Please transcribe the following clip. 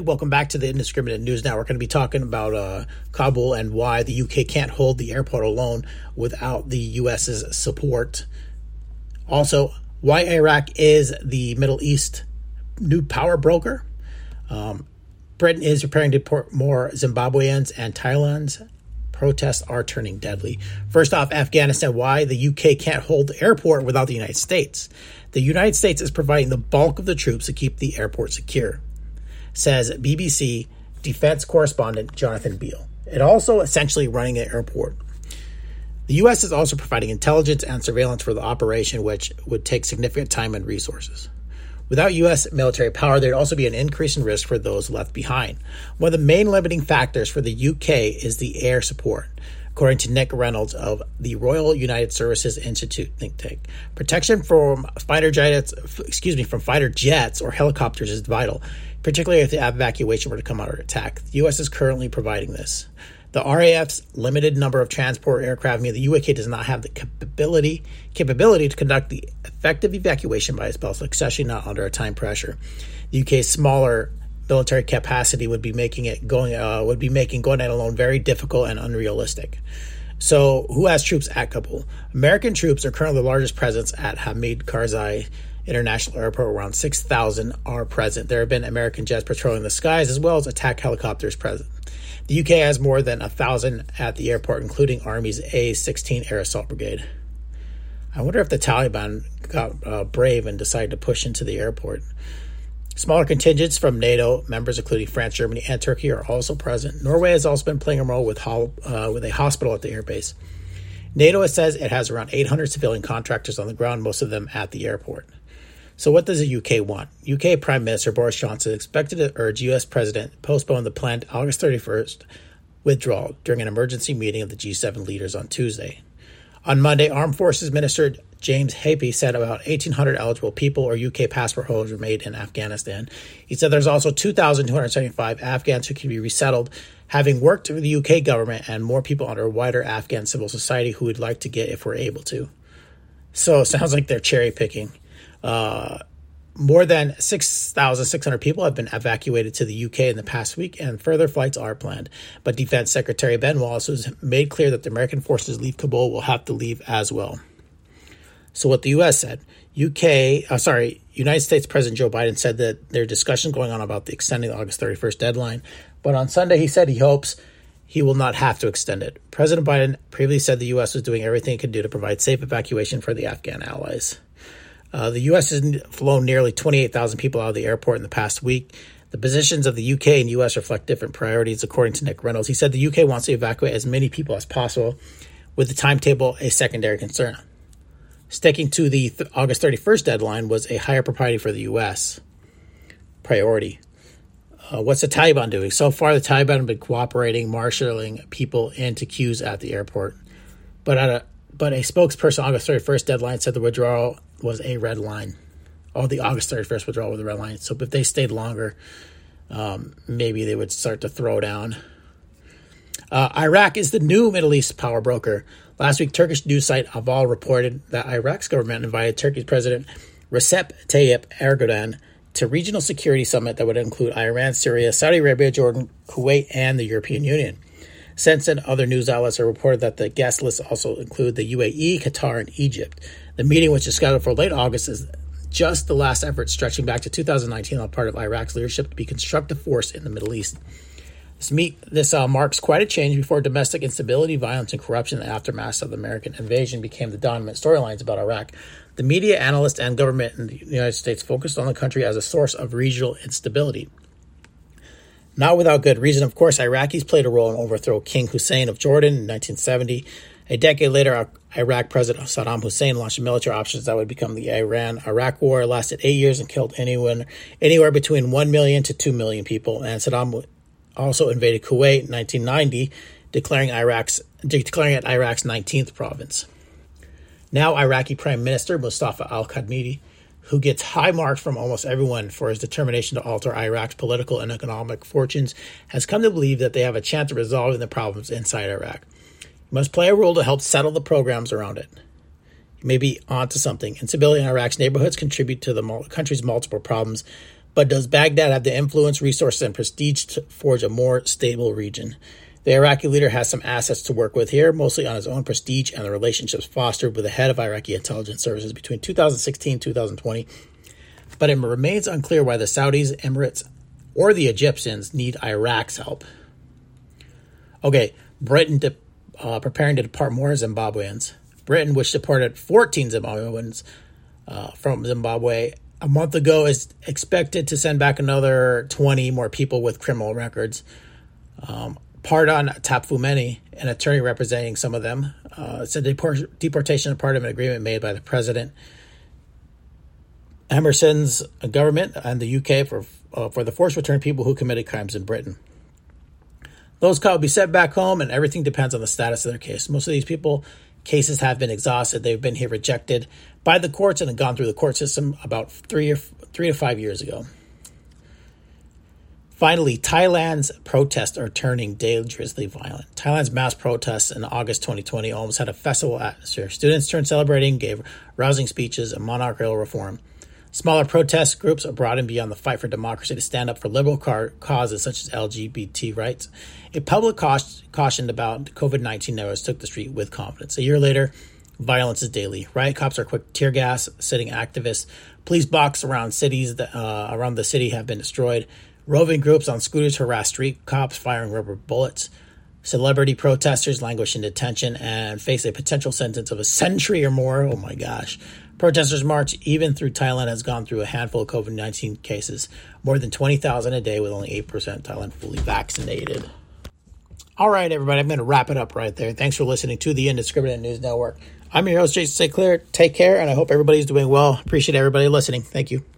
Welcome back to the Indiscriminate News. Now we're going to be talking about uh, Kabul and why the UK can't hold the airport alone without the US's support. Also, why Iraq is the Middle East new power broker. Um, Britain is preparing to deport more Zimbabweans and Thailand's protests are turning deadly. First off, Afghanistan, why the UK can't hold the airport without the United States. The United States is providing the bulk of the troops to keep the airport secure says BBC defense correspondent Jonathan Beale. It also essentially running an airport. The U.S. is also providing intelligence and surveillance for the operation, which would take significant time and resources. Without U.S. military power, there'd also be an increase in risk for those left behind. One of the main limiting factors for the UK is the air support, according to Nick Reynolds of the Royal United Services Institute think tank. Protection from fighter jets, excuse me, from fighter jets or helicopters is vital particularly if the evacuation were to come under attack. The U.S. is currently providing this. The RAF's limited number of transport aircraft mean the UK does not have the capability capability to conduct the effective evacuation by itself, especially not under a time pressure. The UK's smaller military capacity would be making it going uh, would be making going it alone very difficult and unrealistic. So, who has troops at Kabul? American troops are currently the largest presence at Hamid Karzai International Airport, around 6,000 are present. There have been American jets patrolling the skies as well as attack helicopters present. The UK has more than 1,000 at the airport, including Army's A 16 Air Assault Brigade. I wonder if the Taliban got uh, brave and decided to push into the airport. Smaller contingents from NATO members, including France, Germany, and Turkey, are also present. Norway has also been playing a role with, uh, with a hospital at the airbase. NATO says it has around 800 civilian contractors on the ground, most of them at the airport. So, what does the UK want? UK Prime Minister Boris Johnson expected to urge US President to postpone the planned August 31st withdrawal during an emergency meeting of the G7 leaders on Tuesday. On Monday, Armed Forces Minister James Heappey said about 1,800 eligible people or UK passport holders were made in Afghanistan. He said there's also 2,275 Afghans who can be resettled, having worked with the UK government, and more people under a wider Afghan civil society who would like to get if we're able to. So it sounds like they're cherry picking. Uh, more than 6,600 people have been evacuated to the UK in the past week, and further flights are planned. But Defense Secretary Ben Wallace has made clear that the American forces leave Kabul will have to leave as well. So, what the U.S. said, UK, uh, sorry, United States President Joe Biden said that there are discussions going on about the extending the August 31st deadline. But on Sunday, he said he hopes he will not have to extend it. President Biden previously said the U.S. was doing everything it could do to provide safe evacuation for the Afghan allies. Uh, the U.S. has flown nearly 28,000 people out of the airport in the past week. The positions of the UK and US reflect different priorities, according to Nick Reynolds. He said the UK wants to evacuate as many people as possible, with the timetable a secondary concern. Sticking to the th- August 31st deadline was a higher priority for the US. Priority. Uh, what's the Taliban doing? So far, the Taliban have been cooperating, marshaling people into queues at the airport. But a but a spokesperson August 31st deadline said the withdrawal was a red line. Oh, the August 31st withdrawal was a red line. So if they stayed longer, um, maybe they would start to throw down. Uh, Iraq is the new Middle East power broker. Last week, Turkish news site Aval reported that Iraq's government invited Turkey's President Recep Tayyip Erdogan to regional security summit that would include Iran, Syria, Saudi Arabia, Jordan, Kuwait, and the European Union. Since and other news outlets have reported that the guest list also include the UAE, Qatar, and Egypt. The meeting, which is scheduled for late August, is just the last effort stretching back to 2019 on part of Iraq's leadership to be constructive force in the Middle East. This meet this uh, marks quite a change before domestic instability, violence, and corruption in the aftermath of the American invasion became the dominant storylines about Iraq. The media, analysts, and government in the United States focused on the country as a source of regional instability. Not without good reason, of course, Iraqis played a role in overthrow King Hussein of Jordan in 1970. A decade later, Iraq President Saddam Hussein launched military options that would become the Iran-Iraq War. It lasted eight years and killed anyone, anywhere between 1 million to 2 million people. And Saddam also invaded Kuwait in 1990, declaring, Iraq's, declaring it Iraq's 19th province. Now, Iraqi Prime Minister Mustafa al-Kadhimi who gets high marks from almost everyone for his determination to alter Iraq's political and economic fortunes, has come to believe that they have a chance of resolving the problems inside Iraq. He must play a role to help settle the programs around it. He may be onto something. Instability in Iraq's neighborhoods contribute to the country's multiple problems, But does Baghdad have the influence, resources, and prestige to forge a more stable region? The Iraqi leader has some assets to work with here, mostly on his own prestige and the relationships fostered with the head of Iraqi intelligence services between 2016 and 2020. But it remains unclear why the Saudis, Emirates, or the Egyptians need Iraq's help. Okay, Britain de- uh, preparing to depart more Zimbabweans. Britain, which deported 14 Zimbabweans uh, from Zimbabwe a month ago, is expected to send back another 20 more people with criminal records. Um, Pardon Tapfumeni, an attorney representing some of them, uh, said deport- deportation is part of an agreement made by the president. Emmerson's government and the UK for uh, for the forced return people who committed crimes in Britain. Those caught will be sent back home, and everything depends on the status of their case. Most of these people cases have been exhausted; they've been here rejected by the courts and have gone through the court system about three or three to five years ago. Finally, Thailand's protests are turning dangerously violent. Thailand's mass protests in August 2020 almost had a festival atmosphere. Students turned celebrating, gave rousing speeches, and monarchical reform. Smaller protest groups abroad and beyond the fight for democracy to stand up for liberal car- causes such as LGBT rights. A public cautioned about COVID 19 news took the street with confidence. A year later, violence is daily. Riot cops are quick tear gas, sitting activists. Police box around cities that, uh, around the city have been destroyed. Roving groups on scooters harass street cops, firing rubber bullets. Celebrity protesters languish in detention and face a potential sentence of a century or more. Oh my gosh. Protesters march even through Thailand has gone through a handful of COVID 19 cases, more than 20,000 a day, with only 8% Thailand fully vaccinated. All right, everybody, I'm going to wrap it up right there. Thanks for listening to the Indiscriminate News Network. I'm your host, Jason St. Clair. Take care, and I hope everybody's doing well. Appreciate everybody listening. Thank you.